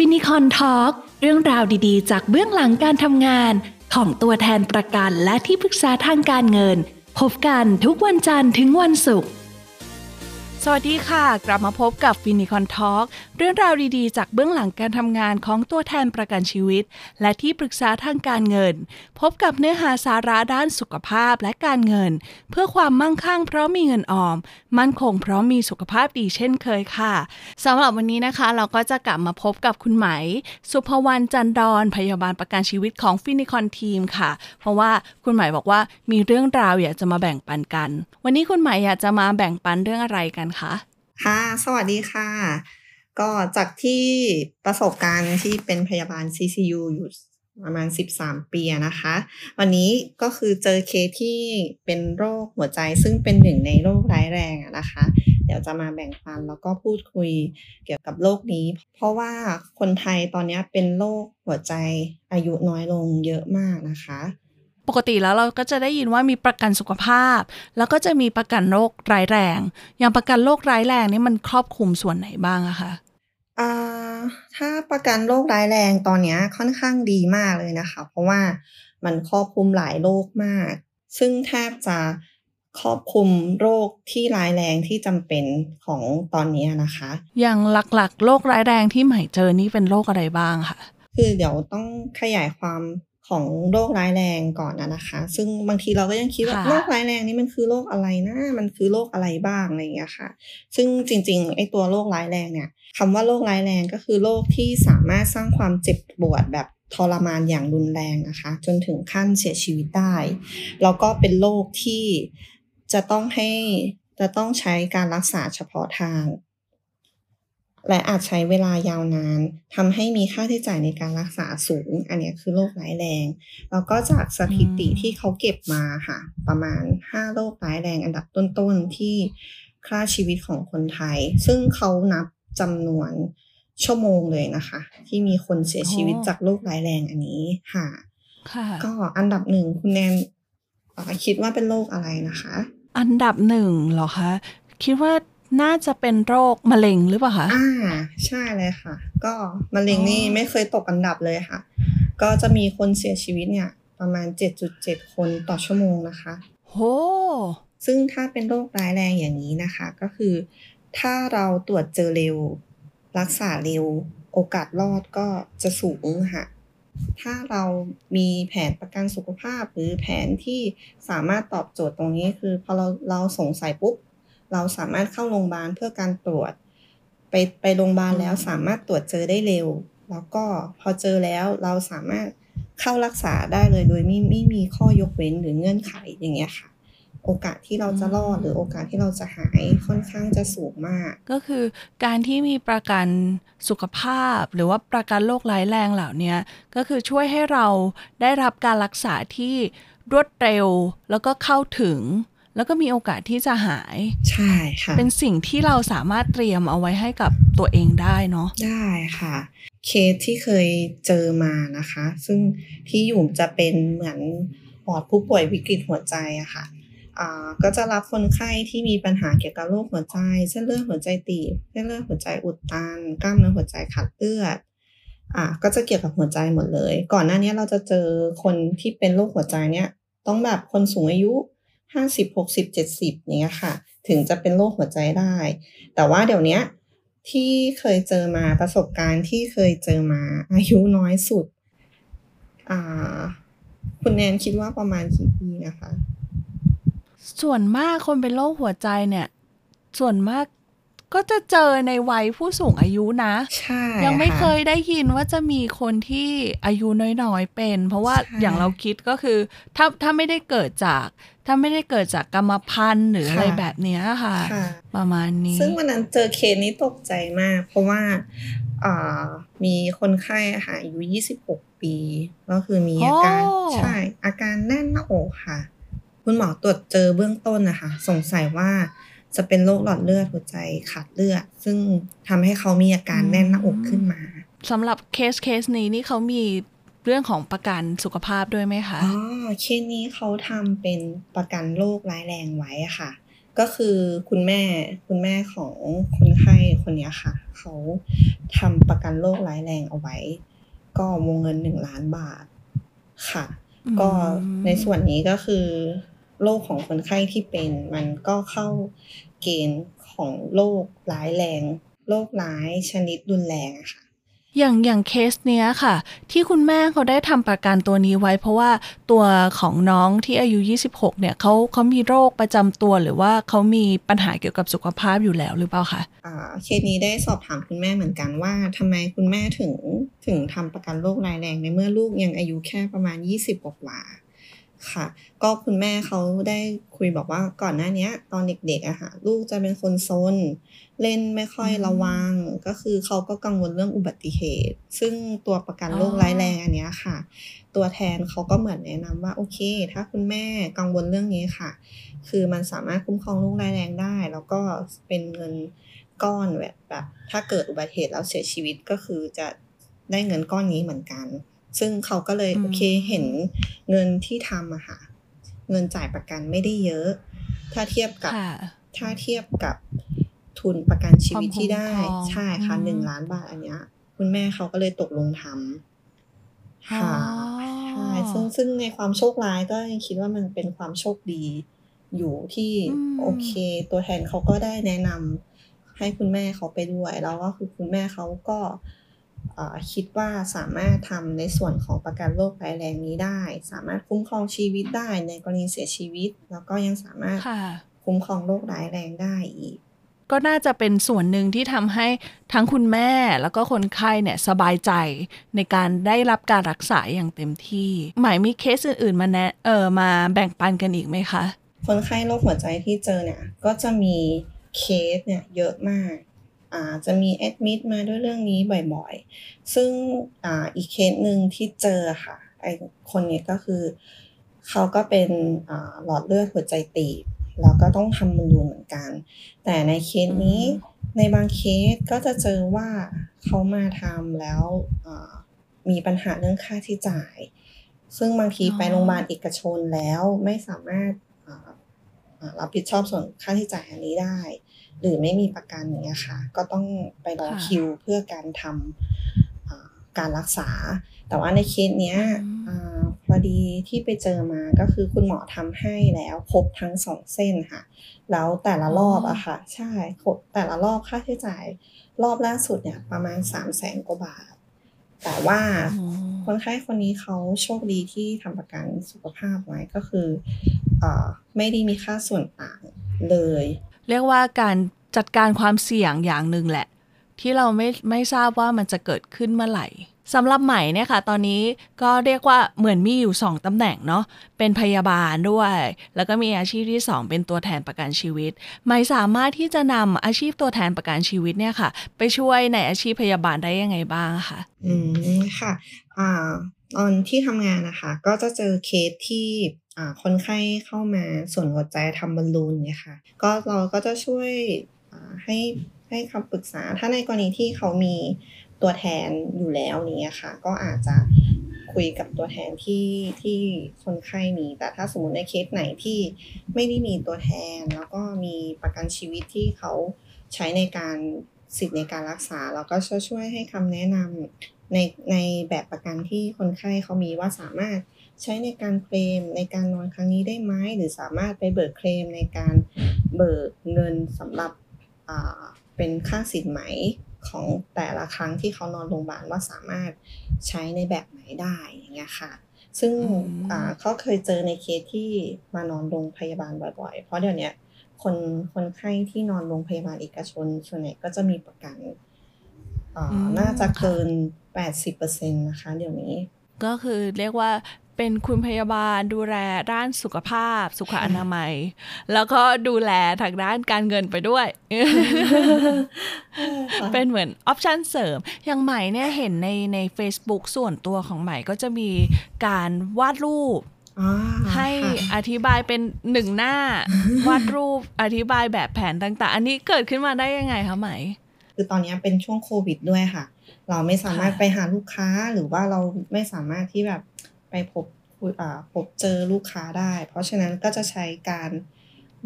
ฟินิคอน Talk เรื่องราวดีๆ จากเบื้องหลังการทำงาน ของตัวแทนประกันและที่ปรึกษาทางการเงิน พบกันทุกวันจันทร์ถึงวันศุกร์ สวัสดีค่ะ กลับมาพบกับฟินิคอน Talk เรื่องราวดีๆ จากเบื้องหลังการทำงานของตัวแทนประกันชีวิต และที่ปรึกษาทางการเงิน พบกับเนื้อหาสาระด้านสุขภาพและการเงิน เพื่อความมั่งคั่งเพราะมีเงินออม มั่นคงเพราะมีสุขภาพดีเช่นเคยค่ะสำหรับวันนี้นะคะ เราก็จะกลับมาพบกับคุณไหม สุภวรรณจันดอนพยาบาลประกันชีวิตของฟินิคอนทีมค่ะ เพราะว่าคุณไหมบอกว่ามีเรื่องราวอยากจะมาแบ่งปันกัน วันนี้คุณไหมอยากจะมาแบ่งปันเรื่องอะไรกันคะค่ะ สวัสดีค่ะ ก็จากที่ประสบการณ์ที่เป็นพยาบาล CCU อยู่ประมาณ 13 ปีนะคะ วันนี้ก็คือเจอเคสที่เป็นโรคหัวใจซึ่งเป็นหนึ่งในโรคร้ายแรงนะคะ เดี๋ยวจะมาแบ่งปันแล้วก็พูดคุยเกี่ยวกับโรคนี้ เพราะว่าคนไทยตอนนี้เป็นโรคหัวใจอายุน้อยลงเยอะมากนะคะ ปกติแล้วเราก็จะได้ยินว่ามีประกันสุขภาพ แล้วก็จะมีประกันโรคร้ายแรง อย่างประกันโรคร้ายแรงนี่มันครอบคลุมส่วนไหนบ้างอะคะอ่าถ้าประกันโรคร้ายแรงตอนเนี้ยค่อนข้างดีมากเลยนะคะ เพราะว่ามันครอบคลุมหลายโรคมาก ซึ่งแทบจะครอบคลุมโรคที่ร้ายแรงที่จำเป็นของตอนนี้นะคะ อย่างหลักๆ โรคร้ายแรงที่ใหม่เจอนี่เป็นโรคอะไรบ้างคะคือเดี๋ยวต้องขยายความ ของโรคร้ายแรงก่อนนะนะคะ ซึ่งบางทีเราก็ยังคิดว่าค่ะโรคร้ายแรงนี่มันคือโรคอะไรนะ มันคือโรคอะไรบ้างอะไรอย่างเงี้ยค่ะ ซึ่งจริงๆไอ้ตัวโรคร้ายแรงเนี่ยคำว่าโรคร้ายแรงก็คือโรคที่สามารถสร้างความเจ็บปวดแบบทรมานอย่างรุนแรงนะคะ จนถึงขั้นเสียชีวิตได้ แล้วก็เป็นโรคที่จะต้องให้จะต้องใช้การรักษาเฉพาะทาง และอาจใช้เวลายาวนานทำให้มีค่าใช้จ่ายในการรักษาสูง อันเนี้ยคือโรคร้ายแรง แล้วก็จากสถิติอืมที่เขาเก็บมาค่ะ ประมาณ 5 โรคร้ายแรงอันดับต้นๆที่ฆ่าชีวิตของคนไทย ซึ่งเขานับจำนวนชั่วโมงเลยนะคะ ที่มีคนเสียชีวิตจากโรคร้ายแรงอันนี้ค่ะค่ะก็อันดับหนึ่งคุณแนนเอ่อคิดว่าเป็นโรคอะไรนะคะ อันดับหนึ่งเหรอคะ คิดว่า น่าจะเป็นโรคมะเร็งหรือเปล่าคะอ่าใช่เลยค่ะ ก็มะเร็งนี่อ๋อไม่เคยตกอันดับเลยค่ะ ก็จะมีคนเสียชีวิตเนี่ย ประมาณ 7.7 คนต่อชั่วโมงนะคะโหซึ่งถ้าเป็นโรคร้ายแรงอย่างนี้นะคะ ก็คือ ถ้าเราตรวจเจอเร็ว รักษาเร็ว โอกาสรอดก็จะสูงค่ะ ถ้าเรามีแผนประกันสุขภาพหรือแผนที่สามารถตอบโจทย์ตรงนี้คือพอเราเราสงสัยปุ๊บ เราสามารถเข้าโรงพยาบาลเพื่อการตรวจ ไปไปโรงพยาบาลแล้วอืมสามารถตรวจเจอได้เร็ว แล้วก็พอเจอแล้วเราสามารถเข้ารักษาได้เลยโดยไม่ไม่มีข้อยกเว้นหรือเงื่อนไขอย่างเงี้ยค่ะ โอกาสที่เราจะรอดหรือโอกาสที่เราจะหายค่อนข้างจะสูงมาก ก็คือการที่มีประกันสุขภาพ หรือว่าประกันโรคร้ายแรงเหล่าเนี้ยก็คือช่วยให้เราได้รับการรักษาที่รวดเร็วแล้วก็เข้าถึง แล้วก็มีโอกาสที่จะหาย ใช่ค่ะ เป็นสิ่งที่เราสามารถเตรียมเอาไว้ให้กับตัวเองได้เนาะได้ค่ะ เคสที่เคยเจอมานะคะ ซึ่งที่อยู่จะเป็นเหมือนวอร์ดผู้ป่วยวิกฤตหัวใจอะค่ะอ่าก็จะรับคนไข้ที่มีปัญหาเกี่ยวกับโรคหัวใจ เส้นเลือดหัวใจตีบเส้นเลือดหัวใจอุดตัน กล้ามเนื้อหัวใจขาดเลือดอ่าก็จะเกี่ยวกับหัวใจหมดเลย ก่อนหน้านี้เราจะเจอคนที่เป็นโรคหัวใจเนี่ย ต้องแบบคนสูงอายุ ห้าสิบหกสิบเจ็ดสิบเนี้ยค่ะ ถึงจะเป็นโรคหัวใจได้ แต่ว่าเดี๋ยวนี้ที่เคยเจอมาประสบการณ์ที่เคยเจอมาอายุน้อยสุด อ่า คุณแนนคิดว่าประมาณกี่ปีนะคะ ส่วนมากคนเป็นโรคหัวใจเนี่ย ส่วนมาก ก็จะเจอในวัยผู้สูงอายุนะ ใช่ ยังไม่ะเคยได้ยินว่าจะมีคนที่อายุน้อยๆเป็น เพราะว่าใช่อย่างเราคิดก็คือถ้าถ้าไม่ได้เกิดจาก ถ้าไม่ได้เกิดจากกรรมพันธุ์หรืออะไรแบบเนี้ยค่ะค่ะ ประมาณนี้ ซึ่งวันนั้นเจอเคสนี้ตกใจมาก เพราะว่าอ่ามีคนไข้อะค่ะอายุ26 ปี ก็คือมีอาการโอ้ใช่อาการแน่นหน้าอกค่ะ คุณหมอตรวจเจอเบื้องต้นนะคะ สงสัยว่า จะเป็นโรคหลอดเลือดหัวใจขาดเลือด ซึ่งทำให้เขามีอาการแน่นหน้าอกขึ้นมาสำหรับเคสเคสนี้นี่เขามีเรื่องของประกันสุขภาพด้วยไหมคะอ๋อเคสนี้เขาทำเป็นประกันโรคร้ายแรงไว้อะค่ะ ก็คือคุณแม่คุณแม่ของคนไข้คนนี้ค่ะ เขาทำประกันโรคร้ายแรงเอาไว้ ก็วงเงินหนึ่งล้านบาทค่ะ ก็ในส่วนนี้ก็คือ โรคของคนไข้ที่เป็นมันก็เข้าเกณฑ์ของโรคร้ายแรงโรคร้ายชนิดรุนแรงอะค่ะอย่างอย่างเคสเนี้ยค่ะ ที่คุณแม่เขาได้ทำประกันตัวนี้ไว้ เพราะว่าตัวของน้องที่อายุ 26 เนี่ยเขาเขามีโรคประจำตัวหรือว่าเขามีปัญหาเกี่ยวกับสุขภาพอยู่แล้วหรือเปล่าคะอ่าเคสนี้ได้สอบถามคุณแม่เหมือนกันว่าทำไมคุณแม่ถึงถึงทำประกันโรคร้ายแรงในเมื่อลูกยังอายุแค่ประมาณ 20 กว่า ค่ะ ก็คุณแม่เขาได้คุยบอกว่าก่อนหน้านี้ตอนเด็กๆอะค่ะลูกจะเป็นคนซน เล่นไม่ค่อยระวัง ก็คือเขาก็กังวลเรื่องอุบัติเหตุ ซึ่งตัวประกันโรคร้ายแรงอันนี้ค่ะ ตัวแทนเขาก็เหมือนแนะนำว่าโอเค ถ้าคุณแม่กังวลเรื่องนี้ค่ะ คือมันสามารถคุ้มครองลูกร้ายแรงได้ แล้วก็เป็นเงินก้อนแบบแบบถ้าเกิดอุบัติเหตุแล้วเสียชีวิตก็คือจะได้เงินก้อนนี้เหมือนกัน ซึ่งเขาก็เลยโอเคเห็นเงินที่ทำอะค่ะเงินจ่ายประกันไม่ได้เยอะ ถ้าเทียบกับถ้าเทียบกับทุนประกันชีวิตที่ได้ ใช่ค่ะหนึ่งล้านบาทอันเนี้ย คุณแม่เขาก็เลยตกลงทำค่ะใช่ซึ่งซึ่งในความโชคร้ายก็ยังคิดว่ามันเป็นความโชคดีอยู่ที่โอเค ตัวแทนเขาก็ได้แนะนำให้คุณแม่เขาไปด้วยแล้วก็คือคุณแม่เขาก็ คิดว่าสามารถทำในส่วนของประกันโรคร้ายแรงนี้ได้ สามารถคุ้มครองชีวิตได้ในกรณีเสียชีวิต แล้วก็ยังสามารถคุ้มครองโรคร้ายแรงได้อีก ก็น่าจะเป็นส่วนหนึ่งที่ทำให้ทั้งคุณแม่แล้วก็คนไข้เนี่ยสบายใจในการได้รับการรักษาอย่างเต็มที่ หมายมีเคสอื่นๆมาแนะเออมาแบ่งปันกันอีกไหมคะ คนไข้โรคหัวใจที่เจอเนี่ยก็จะมีเคสเนี่ยเยอะมากอา จะมีแอดมิดมาด้วยเรื่องนี้บ่อยๆ ซึ่งออีกเคสหนึ่งที่เจอค่ะไอคนนี้ก็คือ เขาก็เป็นหลอดเลือดหัวใจตีบแล้วก็ต้องทำมันดูเหมือนกัน แต่ในเคสนี้ในบางเคสก็จะเจอว่าเขามาทำแล้วมีปัญหาเรื่องค่าที่จ่าย ซึ่งบางทีไปโรงพยาบาลเอกชนแล้วไม่สามารถรับผิดชอบส่วนค่าที่จ่ายอันนี้ได้ หรือไม่มีประกันอย่างเงี้ยค่ะ ก็ต้องไปรอคิวเพื่อการทำการรักษา แต่ว่าในเคสเนี้ยพอดีที่ไปเจอมาก็คือคุณหมอทำให้แล้วครบทั้งสองเส้นค่ะ แล้วแต่ละรอบอะค่ะ ใช่ครบแต่ละรอบค่าใช้จ่าย รอบล่าสุดเนี่ยประมาณสามแสนกว่าบาท แต่ว่าคนไข้คนนี้เขาโชคดีที่ทำประกันสุขภาพไว้ก็คืออไม่ได้มีค่าส่วนต่างเลย เรียกว่าการจัดการความเสี่ยงอย่างหนึ่งแหละ ที่เราไม่ไม่ทราบว่ามันจะเกิดขึ้นเมื่อไหร่สำหรับใหม่เนี่ยค่ะตอนนี้ก็เรียกว่าเหมือนมีอยู่ 2ตำแหน่งเนาะเป็นพยาบาลด้วย แล้วก็มีอาชีพที่ 2 เป็นตัวแทนประกันชีวิต ใหม่สามารถที่จะนำอาชีพตัวแทนประกันชีวิตเนี่ยค่ะ ไปช่วยในอาชีพพยาบาลได้ยังไงบ้างคะอืมค่ะอ่าตอนที่ทำงานนะคะ ก็จะเจอเคสที่ คนไข้เข้ามาส่วนหัวใจทำบอลลูนเนี่ยค่ะ ก็เราก็จะช่วยให้ให้คำปรึกษา ถ้าในกรณีที่เขามีตัวแทนอยู่แล้วนี้ค่ะ ก็อาจจะคุยกับตัวแทนที่ที่คนไข้มี แต่ถ้าสมมติในเคสไหนที่ไม่ได้มีตัวแทน แล้วก็มีประกันชีวิตที่เขาใช้ในการสิทธิ์ในการรักษา เราก็จะช่วยให้คำแนะนำ ในในแบบประกันที่คนไข้เขามีว่าสามารถใช้ในการเคลมในการนอนครั้งนี้ได้ไหมหรือสามารถไปเบิกเคลมในการเบิกเงินสำหรับเป็นค่าสินไหมของแต่ละครั้งที่เขานอนโรงพยาบาลว่าสามารถใช้ในแบบไหนได้อย่างเงี้ยค่ะ ซึ่งเขาเคยเจอในเคสที่มานอนโรงพยาบาลบ่อยๆ เพราะเดี๋ยวนี้คนคนไข้ที่นอนโรงพยาบาลเอกชนส่วนใหญ่ก็จะมีประกันน่าจะเกิน 80%นะคะเดี๋ยวนี้ ก็คือเรียกว่าเป็นคุณพยาบาลดูแลด้านสุขภาพ สุขอนามัย แล้วก็ดูแลทางด้านการเงินไปด้วย เป็นเหมือนออปชันเสริม อย่างใหม่เนี่ยเห็นในใน Facebook ส่วนตัวของใหม่ก็จะมีการวาดรูปให้อธิบายเป็นหนึ่งหน้าวาดรูปอธิบายแบบแผนต่าง ๆ อันนี้เกิดขึ้นมาได้ยังไงคะใหม่คือตอนนี้เป็นช่วงโควิดด้วยค่ะ เราไม่สามารถไปหาลูกค้าหรือว่าเราไม่สามารถที่แบบไปพบพบเจอลูกค้าได้ เพราะฉะนั้นก็จะใช้การ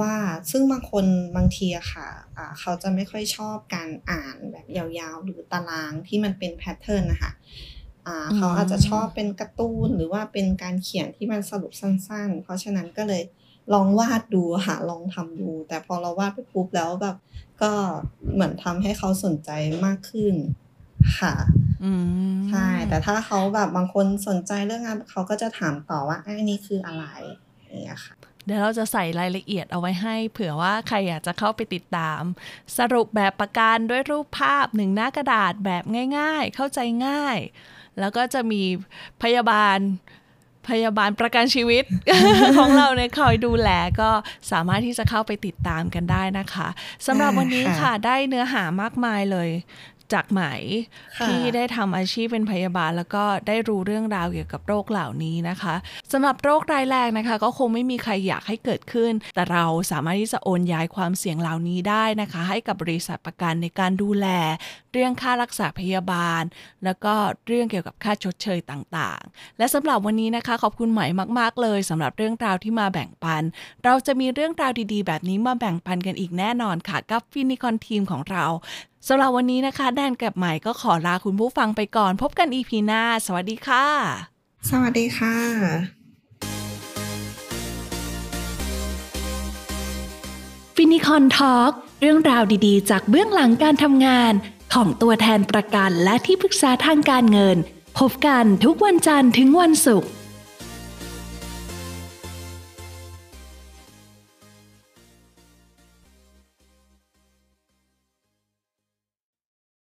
ว่าซึ่งบางคนบางทีอะค่ะอ่าเขาจะไม่ค่อยชอบการอ่านแบบยาวๆ หรือตารางที่มันเป็นแพทเทิร์นนะคะอ่าอืมเขาอาจจะชอบเป็นการ์ตูนหรือว่าเป็นการเขียนที่มันสรุปสั้น ๆ เพราะฉะนั้นก็เลยลองวาดดูค่ะลองทำดู แต่พอเราวาดไปปุ๊บแล้วแบบก็เหมือนทำให้เขาสนใจมากขึ้น ค่ะอืมใช่แต่ถ้าเขาแบบบางคนสนใจเรื่องงานเขาก็จะถามต่อว่าอันนี้คืออะไรอย่างเงี้ยค่ะเดี๋ยวเราจะใส่รายละเอียดเอาไว้ให้ เผื่อว่าใครอยากจะเข้าไปติดตาม สรุปแบบประกันด้วยรูปภาพหนึ่งหน้ากระดาษแบบง่าย ๆ เข้าใจง่าย แล้วก็จะมีพยาบาลพยาบาลประกันชีวิตของเราเนี่ยคอยดูแลก็สามารถที่จะเข้าไปติดตามกันได้นะคะสำหรับวันนี้ได้ค่ะค่ะได้เนื้อหามากมายเลย จากไหมค่ะที่ได้ทำอาชีพเป็นพยาบาล แล้วก็ได้รู้เรื่องราวเกี่ยวกับโรคเหล่านี้นะคะสำหรับโรครายแรกนะคะ ก็คงไม่มีใครอยากให้เกิดขึ้น แต่เราสามารถที่จะโอนย้ายความเสี่ยงเหล่านี้ได้นะคะ ให้กับบริษัทประกันในการดูแล เรื่องค่ารักษาพยาบาล แล้วก็เรื่องเกี่ยวกับค่าชดเชยต่างๆ และสำหรับวันนี้นะคะ ขอบคุณไหมมาก ๆ เลยสำหรับเรื่องราวที่มาแบ่งปัน เราจะมีเรื่องราวดีๆ แบบนี้มาแบ่งปันกันอีกแน่นอนค่ะกับฟินิคอนทีมของเรา สำหรับวันนี้นะคะ แดนกับไหมก็ขอลาคุณผู้ฟังไปก่อน พบกันอีพีหน้า สวัสดีค่ะ สวัสดีค่ะฟินิคอน Talk เรื่องราวดีๆ จากเบื้องหลังการทำงาน ของตัวแทนประกันและที่ปรึกษาทางการเงิน พบกันทุกวันจันทร์ถึงวันศุกร์